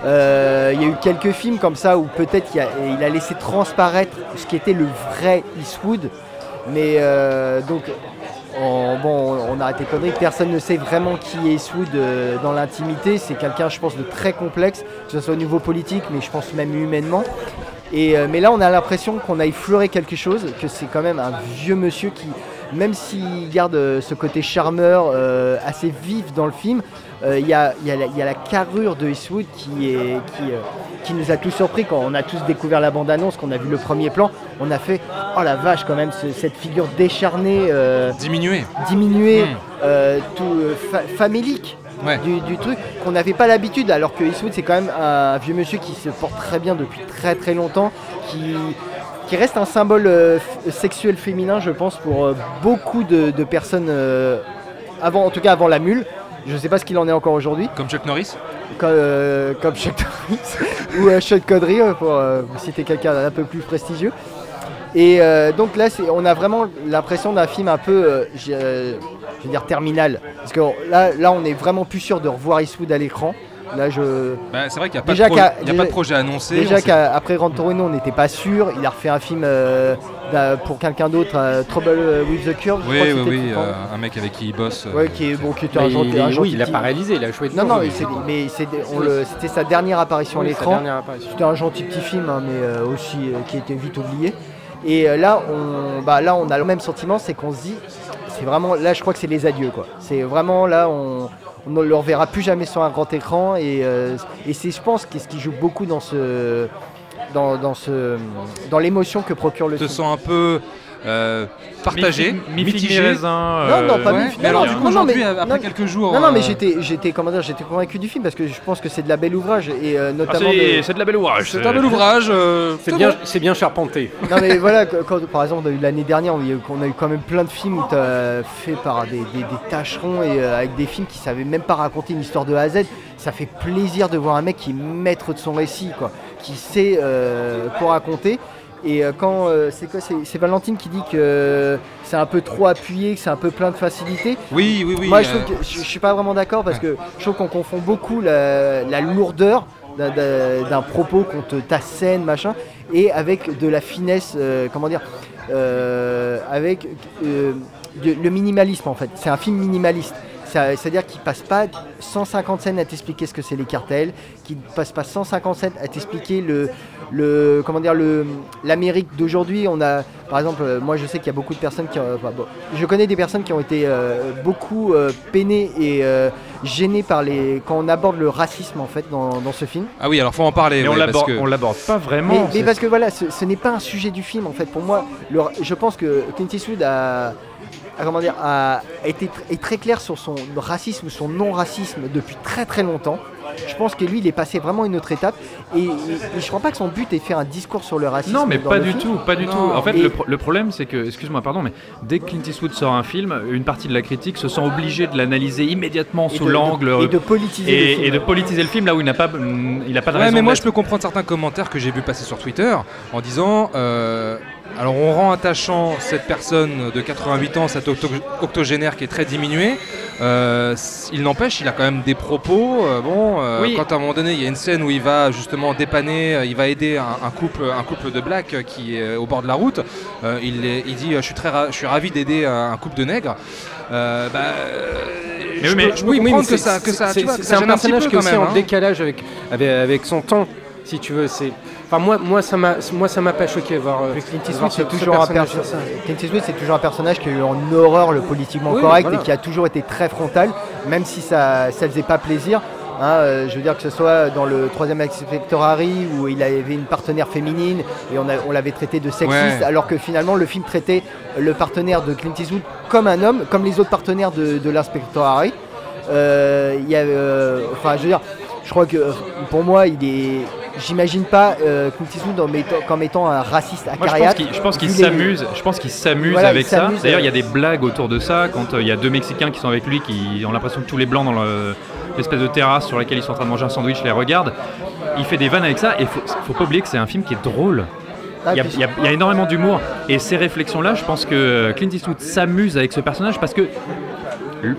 I: Euh, Il y a eu quelques films comme ça où peut-être il, a- laissé transparaître ce qui était le vrai Eastwood. Mais euh, donc, on, bon, on arrête les conneries. Personne ne sait vraiment qui est Eastwood euh, dans l'intimité. C'est quelqu'un, je pense, de très complexe, que ce soit au niveau politique, mais je pense même humainement. Et, mais là, on a l'impression qu'on a effleuré quelque chose, que c'est quand même un vieux monsieur qui, même s'il garde euh, ce côté charmeur euh, assez vif dans le film, euh, il y, a, il y a la- il y a la carrure de Eastwood qui, est, qui, qui nous a tous surpris quand on a tous découvert la bande-annonce, qu'on a vu le premier plan. On a fait, oh la vache, quand même, ce- cette figure décharnée,
A: Diminué.
I: diminuée,
A: Hmm.
I: tout fa- famélique
A: Ouais.
I: du, du truc qu'on n'avait pas l'habitude alors que Eastwood c'est quand même un vieux monsieur qui se porte très bien depuis très très longtemps qui, qui reste un symbole euh, sexuel féminin je pense pour euh, beaucoup de, de personnes euh, avant en tout cas avant la mule. Je sais pas ce qu'il en est encore aujourd'hui.
A: Comme Chuck Norris.
I: Comme, comme Chuck Norris. Ou Sean Connery euh, pour citer quelqu'un d'un peu plus prestigieux. Et donc là, on a vraiment l'impression d'un film un peu, je, je veux dire, terminal. Parce que là, là, on est vraiment plus sûr de revoir Eastwood à l'écran. Là, je...
A: Bah, C'est vrai qu'il n'y a, pas
I: Déjà
A: de pro-
I: qu'à-
A: il y a
I: déjà-
A: pas de projet annoncé. on
I: Déjà qu'après Grand Torino, on n'était pas sûr. Il a refait un film euh, pour quelqu'un d'autre, euh, Trouble with the Curve. je
A: Oui, oui,
I: c'était
A: oui, euh, un mec avec qui il bosse. euh,
I: Ouais, qui est, bon, qui était un gentil,
E: il oui, il a pas réalisé, il a joué
I: Non, non,
E: mais-
I: c'est- mais c'est- on le- c'était sa dernière apparition à
E: Oui,
I: l'écran. C'était un gentil petit film, hein, mais aussi qui était vite oublié. Et là, on, bah, là, on a le même sentiment, c'est qu'on se dit, c'est vraiment, là, je crois que c'est les adieux, quoi. C'est vraiment là, on, on ne le reverra plus jamais sur un grand écran, et, euh, et c'est, je pense, qu'est-ce qui joue beaucoup dans ce, dans, dans ce, dans l'émotion que procure le
A: te
I: film.
A: sens un peu euh, partagé,
B: Mi figue, mi
A: mitigé.
B: raisin.
I: Non, non, pas
A: Ouais,
I: mi
A: mais alors
I: non,
A: du
I: non,
A: coup aujourd'hui,
I: mais-
A: après
I: non,
A: quelques jours,
I: Non, non, mais
A: euh,
I: j'étais, j'étais, comment dire, j'étais convaincu du film parce que je pense que c'est de la belle ouvrage et euh,
B: ah,
I: notamment.
B: c'est
I: de-
B: c'est de la belle ouvrage.
A: c'est un bel ouvrage. euh,
E: C'est bien,
A: bon.
E: c'est bien charpenté.
I: Non mais voilà, quand, par exemple l'année dernière, on a eu, on a eu quand même plein de films où t'as fait par des, des, des tâcherons et euh, avec des films qui savaient même pas raconter une histoire de A à Z. Ça fait plaisir de voir un mec qui est maître de son récit, quoi, qui sait euh, quoi raconter. Et euh, quand euh, c'est quoi, c'est, Valentine qui dit que c'est un peu trop appuyé, que c'est un peu plein de facilité.
A: Oui, oui, oui.
I: Moi, je,
A: euh,
I: trouve que, je, je suis pas vraiment d'accord parce que je trouve qu'on confond beaucoup la, la lourdeur d'un- propos qu'on te t'assène, machin, et avec de la finesse, euh, comment dire, euh, avec euh, de- le minimalisme en fait. C'est un film minimaliste. C'est-à-dire qu'il passe pas 150 scènes à t'expliquer ce que c'est les cartels, qu'il passe pas 150 scènes à t'expliquer le, le comment dire le l'Amérique d'aujourd'hui. On a par exemple, euh, moi je sais qu'il y a beaucoup de personnes qui, ont- bon, je connais des personnes qui ont été euh, beaucoup euh, peinées et euh, gênées par les quand on aborde le racisme en fait dans, dans ce film.
A: Ah oui, alors faut en parler.
B: Mais on
A: ouais,
B: l'aborde
A: que-
B: on l'aborde pas vraiment.
I: Mais, mais parce que voilà, ce, ce n'est pas un sujet du film en fait. Pour moi, le- je pense que Clint Eastwood a, a, comment dire, a été tr- est très clair sur son racisme ou son non-racisme depuis très très longtemps. Je pense que lui, il est passé vraiment une autre étape. Et, et- et je crois pas que son but est de faire un discours sur le racisme.
B: Non, mais
I: dans
B: pas
I: le
B: du
I: film.
B: tout, pas du
A: Non.
B: tout. En fait,
I: Et-
B: le, pro- le problème, c'est que, excuse-moi, pardon, mais dès que Clint Eastwood sort un film, une partie de la critique se sent obligée de l'analyser immédiatement sous l'angle
I: et de politiser le
B: et,
I: film.
B: et de politiser le film là où il n'a pas, il a pas de
A: Ouais,
B: raison.
A: mais moi je peux comprendre certains commentaires que j'ai vu passer sur Twitter en disant euh, alors on rend attachant cette personne de 88 ans, cet octo- octogénaire qui est très diminué. Euh, il n'empêche, il a quand même des propos. euh, bon, euh,
B: Oui.
A: quand à un moment donné il y a une scène où il va justement dépanner, euh, il va aider un, un couple, un couple de blacks qui est au bord de la route. euh, il, dit euh, je suis très, ra- je suis ravi d'aider un, un couple de nègres. Euh, bah,
B: Mais
A: je
B: oui, mais-
A: peux, je peux comprendre que ça, que ça,
E: c'est
A: tu vois, que
E: c'est
A: ça
E: un personnage qui est aussi en
A: hein.
E: décalage avec, avec, avec son temps, si tu veux. C'est, enfin moi, moi ça m'a, moi ça m'a pas choqué voir. euh,
I: Puis Clint Eastwood,
E: ce-
I: c'est
E: ce
I: toujours, un
E: personnage ça.
I: Clint Eastwood, c'est toujours un personnage qui a eu en horreur le politiquement
E: Oui,
I: correct
E: voilà.
I: et qui a toujours été très frontal, même si ça ne faisait pas plaisir. Hein, euh, je veux dire que ce soit dans le troisième Inspector Harry où il avait une partenaire féminine et on, a- on l'avait traité de sexiste,
A: Ouais.
I: alors que finalement le film traitait le partenaire de Clint Eastwood comme un homme, comme les autres partenaires de, de l'inspecteur Harry. Euh, il y a, euh, enfin, je veux dire, je crois que pour moi, il est. J'imagine pas euh, Clint Eastwood en mettant- comme étant un raciste
B: Moi, je pense qu'il je pense qu'il
I: vu les-
B: s'amuse. Je pense qu'il s'amuse
I: Voilà,
B: avec ça.
I: s'amuse,
B: D'ailleurs,
I: euh,
B: il y a des blagues autour de ça. Quand euh, il y a deux Mexicains qui sont avec lui, qui ont l'impression que tous les blancs dans le- l'espèce de terrasse sur laquelle ils sont en train de manger un sandwich les regardent. Il fait des vannes avec ça. Et faut, faut pas oublier que c'est un film qui est drôle.
I: Ah,
B: Il y, y a- il y a énormément d'humour. Et ces réflexions-là, je pense que Clint Eastwood s'amuse avec ce personnage parce que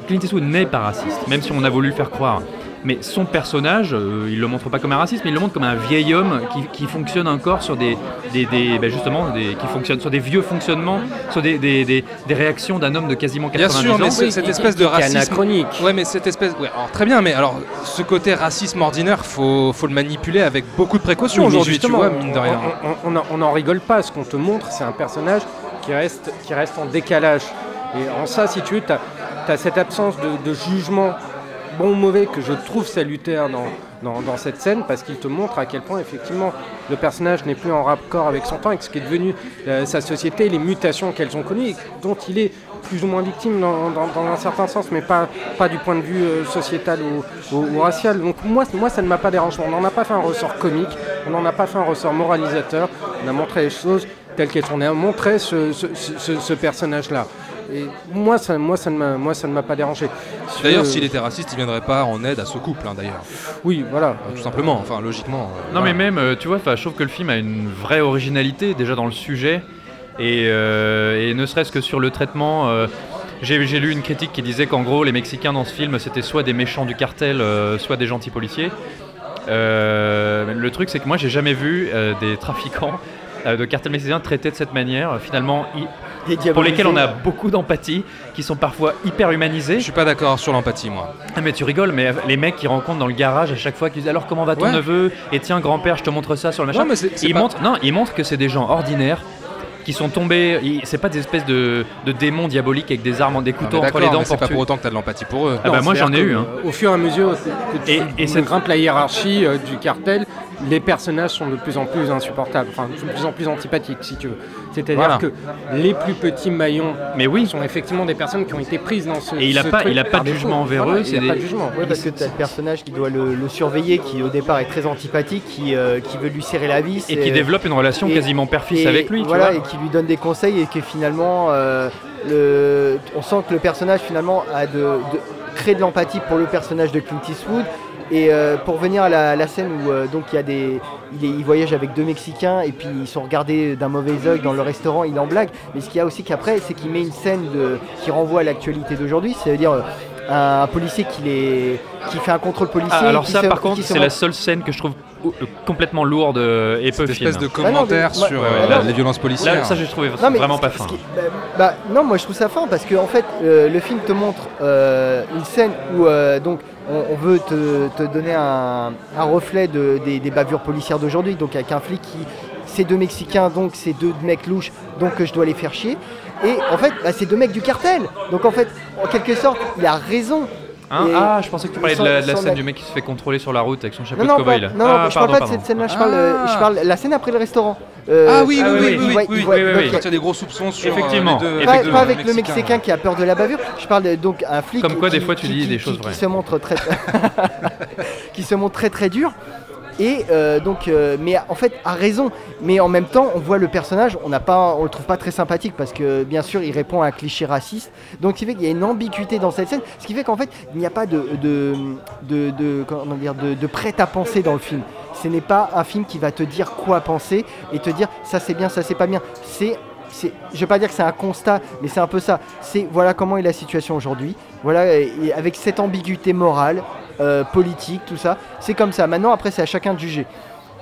B: Clint Eastwood n'est pas raciste, même si on a voulu le faire croire. Mais son personnage, euh, il le montre pas comme un raciste, mais il le montre comme un vieil homme qui, qui fonctionne encore sur des, des, des- ben justement, des, qui fonctionne sur des vieux fonctionnements, sur des, des, des- des réactions d'un homme de quasiment 90
A: Bien sûr,
B: ans.
A: mais ce- cette espèce de racisme.
E: anachronique.
A: Ouais, mais cette espèce. Ouais, alors très bien, mais alors ce côté racisme ordinaire, faut, faut le manipuler avec beaucoup de précautions
E: Oui,
A: aujourd'hui, tu vois, mine de rien.
E: On, on, on en- on en rigole pas. Ce qu'on te montre, c'est un personnage qui reste, qui reste en décalage. Et en ça, si tu veux, tu as, cette absence de, de jugement bon ou mauvais que je trouve salutaire dans, dans, cette scène parce qu'il te montre à quel point, effectivement, le personnage n'est plus en raccord avec son temps, avec ce qui est devenu euh, sa société, les mutations qu'elles ont connues et dont il est plus ou moins victime dans, un certain sens, mais pas, pas du point de vue euh, sociétal ou, racial. Donc moi, moi ça ne m'a pas dérangé. On n'en a pas fait un ressort comique, on n'en a pas fait un ressort moralisateur, on a montré les choses telles qu'elles sont. On a montré ce- ce personnage-là. Et moi, ça, moi, ça ne m'a, moi, ça ne m'a pas dérangé.
A: D'ailleurs, s'il était raciste, il viendrait pas en aide à ce couple, hein, d'ailleurs.
E: Oui, voilà.
A: Euh, Tout simplement, enfin, logiquement. euh,
B: Non
A: voilà.
B: mais même, euh, tu vois, je trouve que le film a une vraie originalité déjà dans le sujet et, euh, et ne serait-ce que sur le traitement. euh, j'ai j'ai lu une critique qui disait qu'en gros les Mexicains dans ce film c'était soit des méchants du cartel, euh, soit des gentils policiers. Euh, le truc c'est que moi j'ai jamais vu euh, des trafiquants euh, de cartel mexicain traités de cette manière. Finalement, i- pour lesquels on a beaucoup d'empathie, qui sont parfois hyper humanisés.
A: Je suis pas d'accord sur l'empathie, moi.
B: Ah mais tu rigoles, mais les mecs qui rencontrent dans le garage à chaque fois, qui disent alors comment va ton
A: Ouais.
B: neveu? Et tiens grand-père, je te montre ça sur le machin.
A: Non, mais
B: ils
A: pas-
B: montrent, non, ils montrent que c'est des gens ordinaires qui sont tombés. C'est pas des espèces de, de démons diaboliques avec des armes, des couteaux entre les dents
A: c'est pas pour autant que t'as de l'empathie pour eux.
B: Ah bah, moi, j'en ai eu, hein.
E: euh, Au fur et à mesure que tu,
B: Et- et
E: et,
B: cette-
E: grimpe la hiérarchie euh, du cartel, les personnages sont de plus en plus insupportables, enfin de plus en plus antipathiques si tu veux. C'est-à-dire
A: Voilà.
E: que les plus petits maillons
B: Mais oui,
E: sont effectivement des personnes qui ont été prises dans ce
B: Et il a
E: ce
B: pas- il a pas de jugement envers eux,
E: Il
B: c'est
E: n'y a pas de jugement.
I: Parce que tu as le personnage qui doit le, le surveiller, qui au départ est très antipathique, qui, euh, qui veut lui serrer la vis.
B: et qui développe une relation
I: et-
B: quasiment père-fils avec lui. tu
I: voilà,
B: vois.
I: et qui lui donne des conseils et que finalement, euh, le, on sent que le personnage finalement a de, de crée de l'empathie pour le personnage de Clint Eastwood. Et euh, pour venir à la, la scène où euh, donc il y a des, il, est- il voyage avec deux Mexicains et puis ils sont regardés d'un mauvais œil dans le restaurant, il en blague. Mais ce qu'il y a aussi qu'après, c'est qu'il met une scène de, qui renvoie à l'actualité d'aujourd'hui, c'est-à-dire euh, un policier qui, les, qui fait un contrôle policier.
B: Ah, alors ça,
I: se-
B: par contre, c'est la seule scène que je trouve complètement lourde euh, et peu
A: Cette
B: fine.
A: espèce de
I: Ah non, mais-
A: commentaire sur euh,
I: non.
A: les violences policières.
B: Là, ça, j'ai trouvé
I: Non,
B: vraiment pas fin.
I: qui- bah, bah, non, moi je trouve ça fin parce que en fait, euh, le film te montre euh, une scène où euh, donc on, on veut te, te donner un, un reflet de- des, des bavures policières d'aujourd'hui, donc avec un flic qui, ces deux Mexicains, donc ces deux mecs louches, donc que je dois les faire chier. Et en fait, bah, c'est deux mecs du cartel. Donc en fait, en quelque sorte, il a raison.
B: Hein
I: Et-
B: ah, je pensais que tu parlais de la, de la
I: sans-
B: scène du mec qui se fait controller sur la route avec son chapeau
I: Non,
B: de cow-boy là.
I: non, non,
B: ah,
I: je
B: pardon,
I: parle pas de cette scène-là, je, parle, euh,
A: Ah.
I: je parle la scène après le restaurant. Euh,
A: Ah oui, oui,
B: Ah
A: oui,
B: oui,
A: oui,
I: il
A: oui, oui,
I: donc, y a-
A: des gros soupçons sur euh,
B: Effectivement.
A: les deux,
B: Et
I: Pas,
A: les deux
I: pas avec le. Mexicain qui a peur de la bavure, je parle de, donc un flic
B: Comme quoi,
I: qui,
B: des fois, tu
I: qui-
B: dis
I: qui-
B: des
I: qui-
B: choses
I: qui
B: vraies.
I: se montre très qui se montre très très dur. Et euh, donc, euh, mais en fait, a raison. Mais en même temps, on voit le personnage, on n'a pas, on le trouve pas très sympathique parce que bien sûr, il répond à un cliché raciste. Donc, ce qui fait qu'il y a une ambiguïté dans cette scène, ce qui fait qu'en fait, il n'y a pas de, de, de, comment dire, de prêt à penser dans le film. Ce n'est pas un film qui va te dire quoi penser et te dire ça c'est bien, ça c'est pas bien. C'est je vais pas dire que c'est un constat, mais c'est un peu ça. C'est voilà comment est la situation aujourd'hui. Voilà, avec cette ambiguïté morale, euh, politique, tout ça, c'est comme ça. Maintenant, après, c'est à chacun de juger.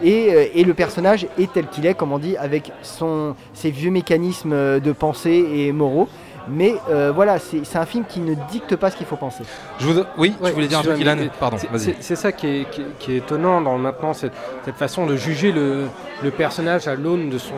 I: Et, euh, et le personnage est tel qu'il est, comme on dit, avec son, ses vieux mécanismes euh, de pensée et moraux. Mais euh, voilà, c'est c'est un film qui ne dicte pas ce qu'il faut penser.
A: Je vous- Oui,
E: Ouais,
A: tu voulais dire un truc, Ilan Pardon,
E: c'est-
A: vas-y.
E: c'est- C'est ça qui est, qui, qui est étonnant dans maintenant cette, cette façon de juger le, le personnage à l'aune de son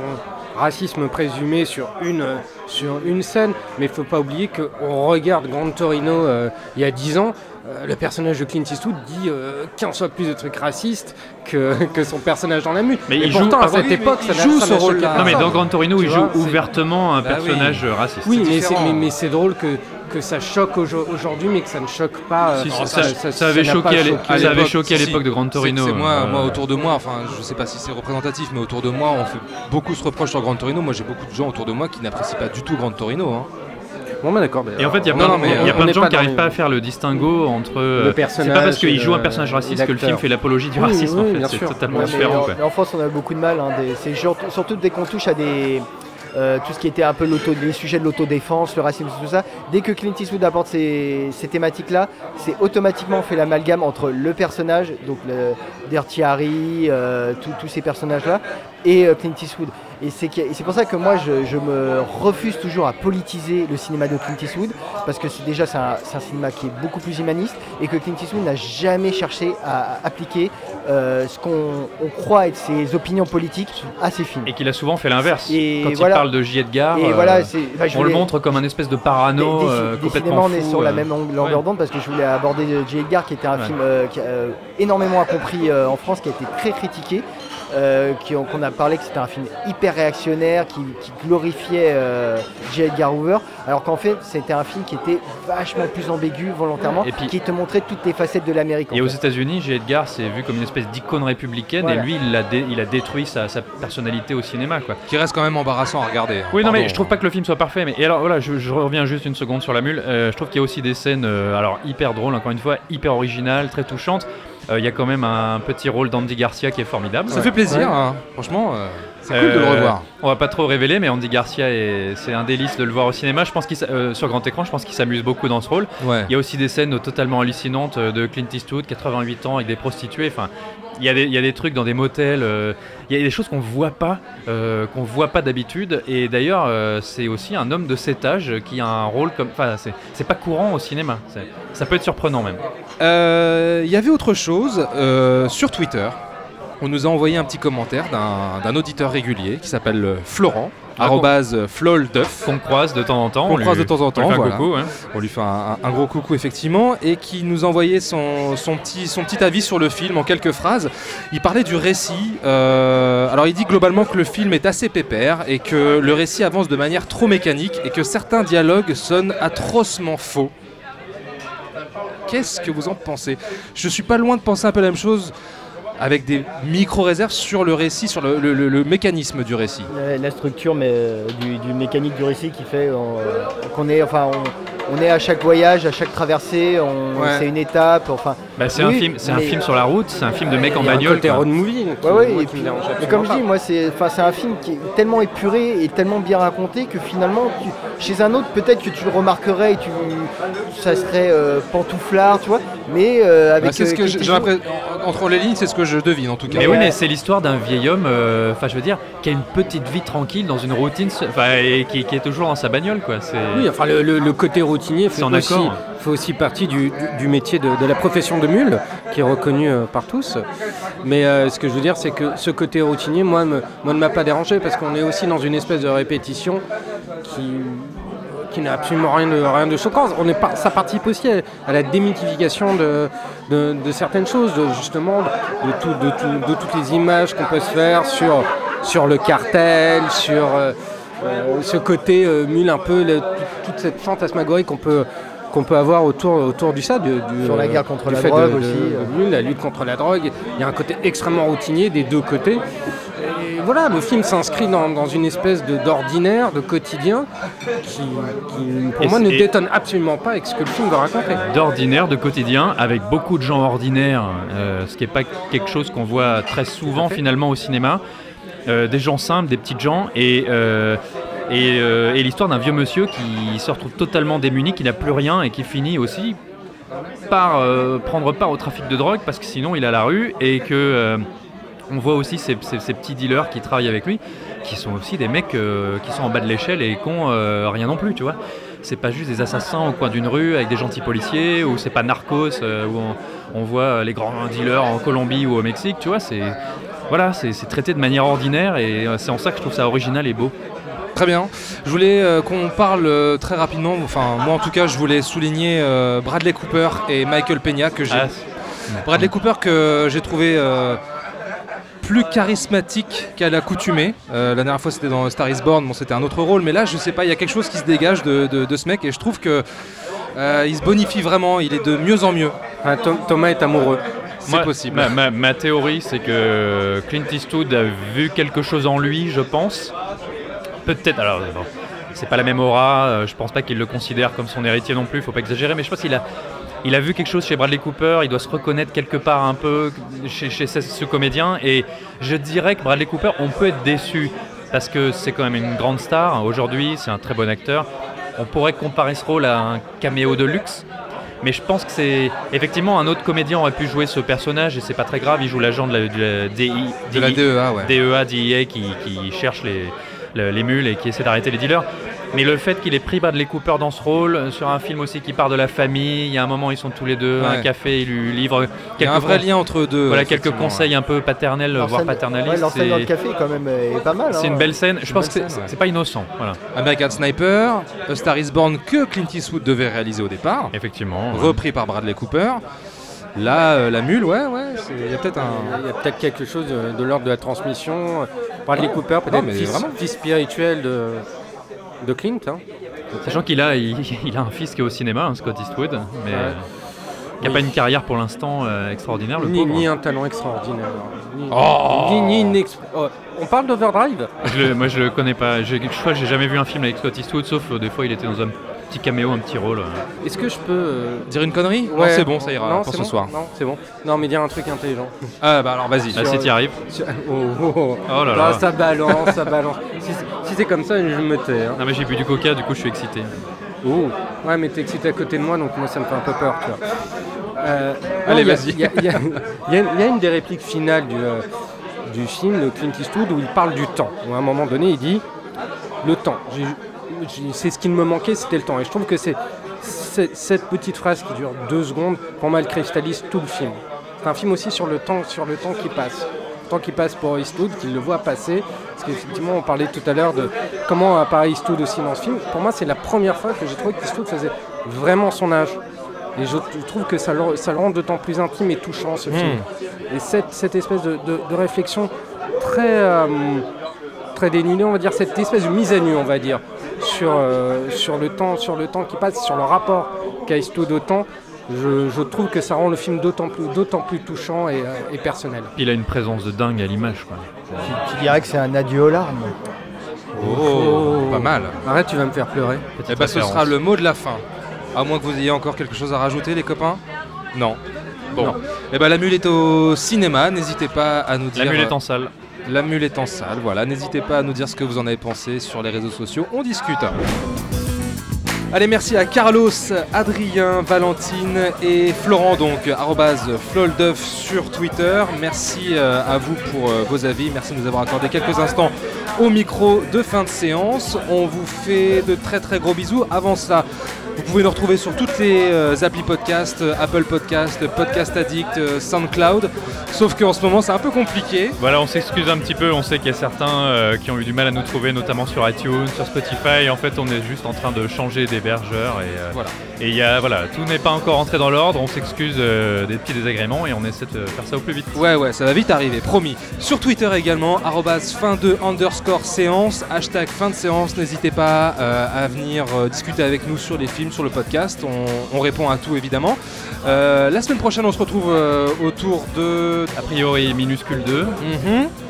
E: racisme présumé sur une, sur une scène. Mais il ne faut pas oublier qu'on regarde Grand Torino euh, il y a 10 ans. Euh, le personnage de Clint Eastwood dit euh, 15 fois plus de trucs racistes que, que son personnage dans la mute.
B: Mais il joue-
E: à
B: ah
E: cette
A: oui,
E: époque, ça
A: joue ce rôle-là.
B: Non, mais dans Gran Torino, il joue ouvertement un
A: Bah oui.
B: personnage raciste.
E: Oui, mais c'est,
A: différent.
E: mais, mais c'est drôle que, que ça choque aujo- aujourd'hui, mais que ça ne choque pas. euh,
B: Si, ça, ça- ça avait choqué
E: pas
B: à ça avait
A: l'époque,
B: choqué à
A: si,
B: l'époque de Gran
A: C'est-
B: Torino.
A: C'est moi,
B: euh,
A: moi autour de moi, enfin je sais pas si c'est représentatif, mais autour de moi on fait beaucoup se reproche sur Grand Torino. Moi j'ai beaucoup de gens autour de moi qui n'apprécient pas du tout Grand Torino. hein.
E: Bon, bah d'accord.
B: Et en fait, il y a plein,
A: non,
B: de- y a
A: euh,
B: plein gens qui n'arrivent pas à faire le distinguo entre. euh, C'est pas parce qu'il joue un
E: le-
B: personnage raciste que le film fait l'apologie du racisme.
E: oui,
B: en fait. C'est totalement
I: Ouais,
B: différent.
I: en,
B: quoi.
I: mais en France, on a beaucoup de mal. hein, des- surtout dès qu'on touche à des. euh, tout ce qui était un peu l'auto, les sujets de l'autodéfense, le racisme, tout ça. Dès que Clint Eastwood apporte ces, ces thématiques-là, c'est automatiquement fait l'amalgame entre le personnage, donc le Dirty Harry, euh, tous- tous ces personnages-là, et euh, Clint Eastwood. Et c'est pour ça que moi, je, je me refuse toujours à politiser le cinéma de Clint Eastwood, parce que c'est déjà c'est un, un cinéma qui est beaucoup plus humaniste, et que Clint Eastwood n'a jamais cherché à, à appliquer euh, ce qu'on on croit être ses opinions politiques à ses films.
B: Et qu'il a souvent fait l'inverse. Quand
I: voilà.
B: il parle de J. Edgar,
I: Et
B: euh,
I: voilà,
B: on le montre comme un espèce de parano
I: Dé-
B: euh, complètement
I: on est sur la même longueur
B: Ouais.
I: d'onde parce que je voulais aborder J. Edgar, qui était un
B: Ouais.
I: film qui a énormément incompris en France, qui a été très critiqué. Euh, qui- qu'on a parlé que c'était un film hyper réactionnaire qui, qui glorifiait euh, J. Edgar Hoover alors qu'en fait c'était un film qui était vachement plus ambigu volontairement
B: Et puis-
I: qui te montrait toutes les facettes de l'Amérique
B: Et aux. États-Unis, J. Edgar, c'est vu comme une espèce d'icône républicaine,
I: Voilà.
B: et lui, il a, dé- il a détruit sa, sa personnalité au cinéma, quoi.
A: Qui reste quand même embarrassant à regarder. hein.
B: Oui, non, mais je trouve pas que le film soit parfait. Mais et alors voilà, je, je reviens juste une seconde sur la mule. Euh, je trouve qu'il y a aussi des scènes, euh, alors hyper drôles, encore une fois, hyper originales, très touchantes. Euh, Il y a quand même un petit rôle d'Andy Garcia qui est formidable.
A: Ça fait plaisir, hein. franchement, euh, c'est cool de le
B: Euh,
A: revoir.
B: On va pas trop révéler, mais Andy Garcia, est- c'est un délice de le voir au cinéma. Je pense qu'il, euh, sur grand écran, je pense qu'il s'amuse beaucoup dans ce rôle.
A: Ouais.
B: Il y a aussi des scènes totalement hallucinantes de Clint Eastwood, 88 ans, avec des prostituées. Enfin, il y, a des, trucs dans des motels. euh, il y a des choses qu'on voit pas, euh, qu'on voit pas d'habitude. Et d'ailleurs, euh, c'est aussi un homme de cet âge qui a un rôle comme. Enfin, c'est, pas courant au cinéma. Ça peut être surprenant même.
A: Il y avait autre chose sur Twitter. On nous a envoyé un petit commentaire d'un auditeur régulier qui s'appelle Florent arrobase flolduff.
B: Qu'on croise de temps en temps.
A: Qu'on
B: on
A: croise
B: lui-
A: de temps en
B: on lui
A: temps.
B: fait un
A: voilà.
B: coucou, hein.
A: On lui fait un, un gros coucou effectivement et qui nous envoyait son, son petit, son petit avis sur le film en quelques phrases. Il parlait du récit. euh, alors il dit globalement que le film est assez pépère et que le récit avance de manière trop mécanique et que certains dialogues sonnent atrocement faux. Qu'est-ce que vous en pensez? Je suis pas loin de penser un peu la même chose avec des micro-réserves sur le récit, sur le, le- le- le mécanisme du récit.
I: La, la structure mais, euh, du, du mécanique du récit qui fait euh, qu'on est, enfin, on, on est à chaque voyage, à chaque traversée,
A: Ouais.
I: c'est une étape. Enfin,
B: Bah, c'est un, film, c'est un film sur la route, c'est un film de mec en
E: Il y a un
B: bagnole.
E: côté
B: quoi.
E: road movie. donc,
I: Ouais, ouais,
E: moi,
I: et
E: qui
I: puis-
E: me dérange
I: mais comme je dis, moi, c'est, enfin, c'est un film qui est tellement épuré et tellement bien raconté que finalement, tu- chez un autre, peut-être que tu le remarquerais et tu, ça serait euh, pantouflard, tu vois. Mais euh, avec.
A: Bah, c'est ce
I: euh,
A: que entre les lignes, c'est ce que je devine en tout cas.
B: Mais oui, mais c'est l'histoire d'un vieil homme, euh, enfin je veux dire, qui a une petite vie tranquille dans une routine, enfin, et qui, qui est toujours dans sa bagnole, quoi. C'est...
E: Oui, enfin le, le- le côté routinier fait
B: C'est en
E: aussi,
B: accord.
E: Fait aussi partie du, métier de, la profession de mule, qui est reconnu euh, par tous. Mais euh, ce que je veux dire, c'est que ce côté routinier, moi, moi ne m'a pas dérangé parce qu'on est aussi dans une espèce de répétition qui, qui n'a absolument rien de, rien de choquant. On est par- ça participe aussi à, la démythification de, de- certaines choses, justement de, tout- tout- de toutes les images qu'on peut se faire sur, sur le cartel, sur euh, ce côté mule un peu, toute cette fantasmagorie qu'on peut qu'on peut avoir autour, autour du ça, du, du,
I: Sur la
E: euh,
I: guerre contre la
E: fait de-
I: drogue
E: de-
I: aussi,
E: de
I: euh.
E: La lutte contre la drogue. Il y a un côté extrêmement routinier des deux côtés. Et voilà, le film s'inscrit dans, dans une espèce de- d'ordinaire, de, quotidien, qui, qui, pour
B: Et
E: moi, ne détonne absolument pas avec ce que le film veut raconter.
B: d'ordinaire, de quotidien, avec beaucoup de gens ordinaires, euh, ce qui n'est pas quelque chose qu'on voit très souvent finalement au cinéma. Euh, des gens simples, des petites gens, et, euh, et, euh, et l'histoire d'un vieux monsieur qui se retrouve totalement démuni, qui n'a plus rien et qui finit aussi par euh, prendre part au trafic de drogue parce que sinon il à la rue et que euh, on voit aussi ces, petits dealers qui travaillent avec lui qui sont aussi des mecs qui sont en bas de l'échelle et qui ont rien non plus tu vois. C'est pas juste des assassins au coin d'une rue avec des gentils policiers ou c'est pas Narcos où on, voit les grands dealers en Colombie ou au Mexique tu vois c'est voilà c'est traité de manière ordinaire et c'est en ça que je trouve ça original et beau
A: Très bien. Je voulais euh, qu'on parle euh, très rapidement, enfin moi en tout cas je voulais souligner euh, Bradley Cooper et Michael Peña que j'ai...
B: Ah,
A: Bradley Cooper que j'ai trouvé euh, plus charismatique qu'à l'accoutumée. Euh, la dernière fois c'était dans Star is Born, bon c'était un autre rôle, mais là je sais pas, il y a quelque chose qui se dégage de, de- de ce mec et je trouve que euh, il se bonifie vraiment, il est de mieux en mieux.
E: Tom- Thomas est amoureux.
A: C'est
B: Moi,
A: possible.
B: Ma, ma- ma théorie, c'est que Clint Eastwood a vu quelque chose en lui, je pense. Peut-être. Alors, bon, c'est pas la même aura. euh, Je pense pas qu'il le considère comme son héritier non plus. Faut pas exagérer. Mais je pense qu'il a, il a vu quelque chose chez Bradley Cooper. Il doit se reconnaître quelque part un peu chez, chez ce, ce comédien. Et je dirais que Bradley Cooper, on peut être déçu parce que c'est quand même une grande star. Aujourd'hui, c'est un très bon acteur. On pourrait comparer ce rôle à un caméo de luxe. Mais je pense que c'est effectivement un autre comédien aurait pu jouer ce personnage et c'est pas très grave. Il joue l'agent de la, de la DI,
A: De la DEA, ouais.
B: DEA, DEA qui, qui cherche les, le- les mules et qui essaie d'arrêter les dealers. Mais le fait qu'il ait pris Bradley Cooper dans ce rôle, euh, sur un film aussi qui part de la famille, il y a un moment ils sont tous les deux à
A: Ouais.
B: un café, il lui livre
A: Il y a un
B: quelques
A: vrai lien entre eux deux.
B: voilà, quelques conseils un peu paternels, voire paternalistes.
I: ouais, scène dans le
B: c'est-
I: café quand même est pas mal.
B: c'est
I: hein.
B: une belle scène. Je pense que c'est pas innocent. Voilà.
A: American Sniper, A Star is Born que Clint Eastwood devait réaliser au départ,
B: Effectivement. ouais.
A: repris par Bradley Cooper. Là, euh, la mule, ouais, ouais, il y a peut-être un.
E: Il y a peut-être quelque chose de, de l'ordre de la transmission. Bradley Cooper,
A: Non,
E: peut-être fils,
A: vraiment.
E: fils spirituel de, de Clint. hein.
B: Sachant qu'il a, il, il a un fils qui est au cinéma, hein, Scott Eastwood, mais
E: Ouais.
B: euh, qui n'a
E: Oui.
B: pas une carrière pour l'instant euh, extraordinaire. Le
E: Ni,
B: pauvre.
E: ni un talent extraordinaire. Ni,
A: Oh
E: ni, ni une exp- oh, On parle d'Overdrive?
B: Moi je le connais pas. Je, je crois que j'ai jamais vu un film avec Scott Eastwood, sauf euh, des fois il était dans un petit caméo, un petit rôle. euh.
E: Est-ce que je peux. euh,
A: Dire une connerie? Non,
E: ouais,
A: c'est bon, ça ira
E: non,
A: pour
E: c'est
A: ce
E: bon?
A: soir.
E: Non, c'est bon. Non, mais dire un truc intelligent.
A: Ah, bah alors vas-y.
B: Bah, si t'y arrives.
E: Sur- Oh, oh, oh.
B: Oh là
E: Là,
B: là.
E: ça balance, ça balance. Si, c'est- si c'est comme ça, je me tais. hein.
B: Non mais j'ai bu du coca, du coup je suis excité.
E: Oh. Ouais, mais t'es excité à côté de moi, donc moi ça me fait un peu peur, tu vois. Euh,
A: Allez,
E: non, il y a-
A: vas-y.
E: Il y, a- il y une des répliques finales du, euh, du film de Clint Eastwood où il parle du temps. Où à un moment donné, il dit Le temps. C'est ce qui me manquait, c'était le temps. Et je trouve que c'est cette petite phrase qui dure deux secondes, pour moi, elle cristallise tout le film. C'est un film aussi sur le temps, sur le temps qui passe. Le temps qui passe pour Eastwood, qu'il le voit passer. Parce qu'effectivement, on parlait tout à l'heure de comment apparaît Eastwood aussi dans ce film. Pour moi, c'est la première fois que j'ai trouvé qu'Eastwood faisait vraiment son âge. Et je trouve que ça le, ça le rend d'autant plus intime et touchant ce film. Et cette, cette espèce de, de- de réflexion très, euh, très dénudée, on va dire, cette espèce de mise à nu, on va dire, sur, euh, sur, le, temps, sur le temps qui passe, sur le rapport qu'a Eastwood au temps, je, je trouve que ça rend le film d'autant plus, d'autant plus touchant et, euh, et personnel.
B: Il a une présence de dingue à l'image. quoi.
I: Tu, tu dirais que c'est un adieu aux larmes.
A: Oh, pas mal.
E: Arrête, tu vas me faire pleurer.
B: Petite
A: Eh ben, ce sera le mot de la fin. À moins que vous ayez encore quelque chose à rajouter, les copains? Non. Bon.
E: Non.
A: Eh ben, la mule est au cinéma. N'hésitez pas à nous dire.
B: La mule est en salle.
A: La mule est en salle. Voilà. N'hésitez pas à nous dire ce que vous en avez pensé sur les réseaux sociaux. On discute. Allez, merci à Carlos, Adrien, Valentine et Florent, donc Floldeuf sur Twitter. Merci euh, à vous pour euh, vos avis. Merci de nous avoir accordé quelques instants au micro de fin de séance. On vous fait de très très gros bisous. Avant cela, vous pouvez nous retrouver sur toutes les euh, applis podcast, euh, Apple Podcast, Podcast Addict, euh, SoundCloud. Sauf qu'en ce moment, c'est un peu compliqué.
B: Voilà, on s'excuse un petit peu. On sait qu'il y a certains euh, qui ont eu du mal à nous trouver, notamment sur iTunes, sur Spotify. En fait, on est juste en train de changer d'hébergeur et
A: Voilà.
B: et il y a voilà, tout n'est pas encore entré dans l'ordre. On s'excuse des petits désagréments et on essaie de faire ça au plus vite.
A: Ouais, ouais, ça va vite arriver, promis. Sur Twitter également, fin de underscore séance, hashtag fin de séance. N'hésitez pas à venir discuter avec nous sur les films, sur le podcast. On, on répond à tout évidemment. Euh, la semaine prochaine, on se retrouve euh, autour de.
B: A priori, minuscule 2.
A: Mhm.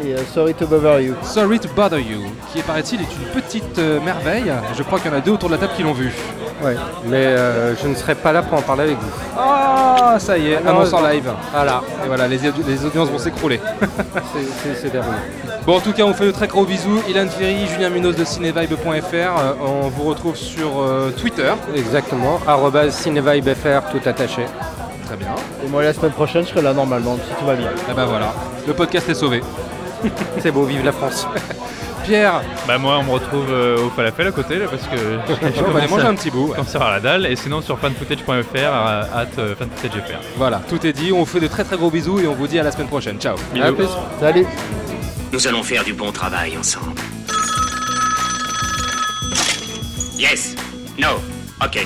I: Et euh, Sorry to bother you.
A: Sorry to Bother You, qui paraît-il est une petite merveille. Je crois qu'il y en a deux autour de la table qui l'ont vu.
E: Ouais. Mais euh, je ne serai pas là pour en parler avec vous.
A: Ah, ça y est, annonce en live. Voilà, et voilà, les, les audiences vont s'écrouler.
E: C'est- terminé.
A: Bon, en tout cas, on fait de très gros bisous. Ilan Ferry, Julien Munoz de cinévibe.fr. Euh, on vous retrouve sur euh, Twitter.
E: Exactement. CinevibeFR, tout attaché.
A: Très bien.
I: Et moi, la semaine prochaine, je serai là normalement, si tout va bien.
A: Et ben voilà, le podcast est sauvé.
E: C'est beau, vive la France.
A: Pierre,
B: Bah moi, on me retrouve euh, au falafel à côté là parce que
A: on va aller manger un petit bout.
B: je commence à la dalle. Et sinon sur fanfootage.fr, à hâte euh, fanfootage.fr.
A: Voilà, tout est dit. On vous fait de très très gros bisous et on vous dit à la semaine prochaine. Ciao.
E: À plus.
I: Salut
C: Nous allons faire du bon travail ensemble. Yes. No. Ok.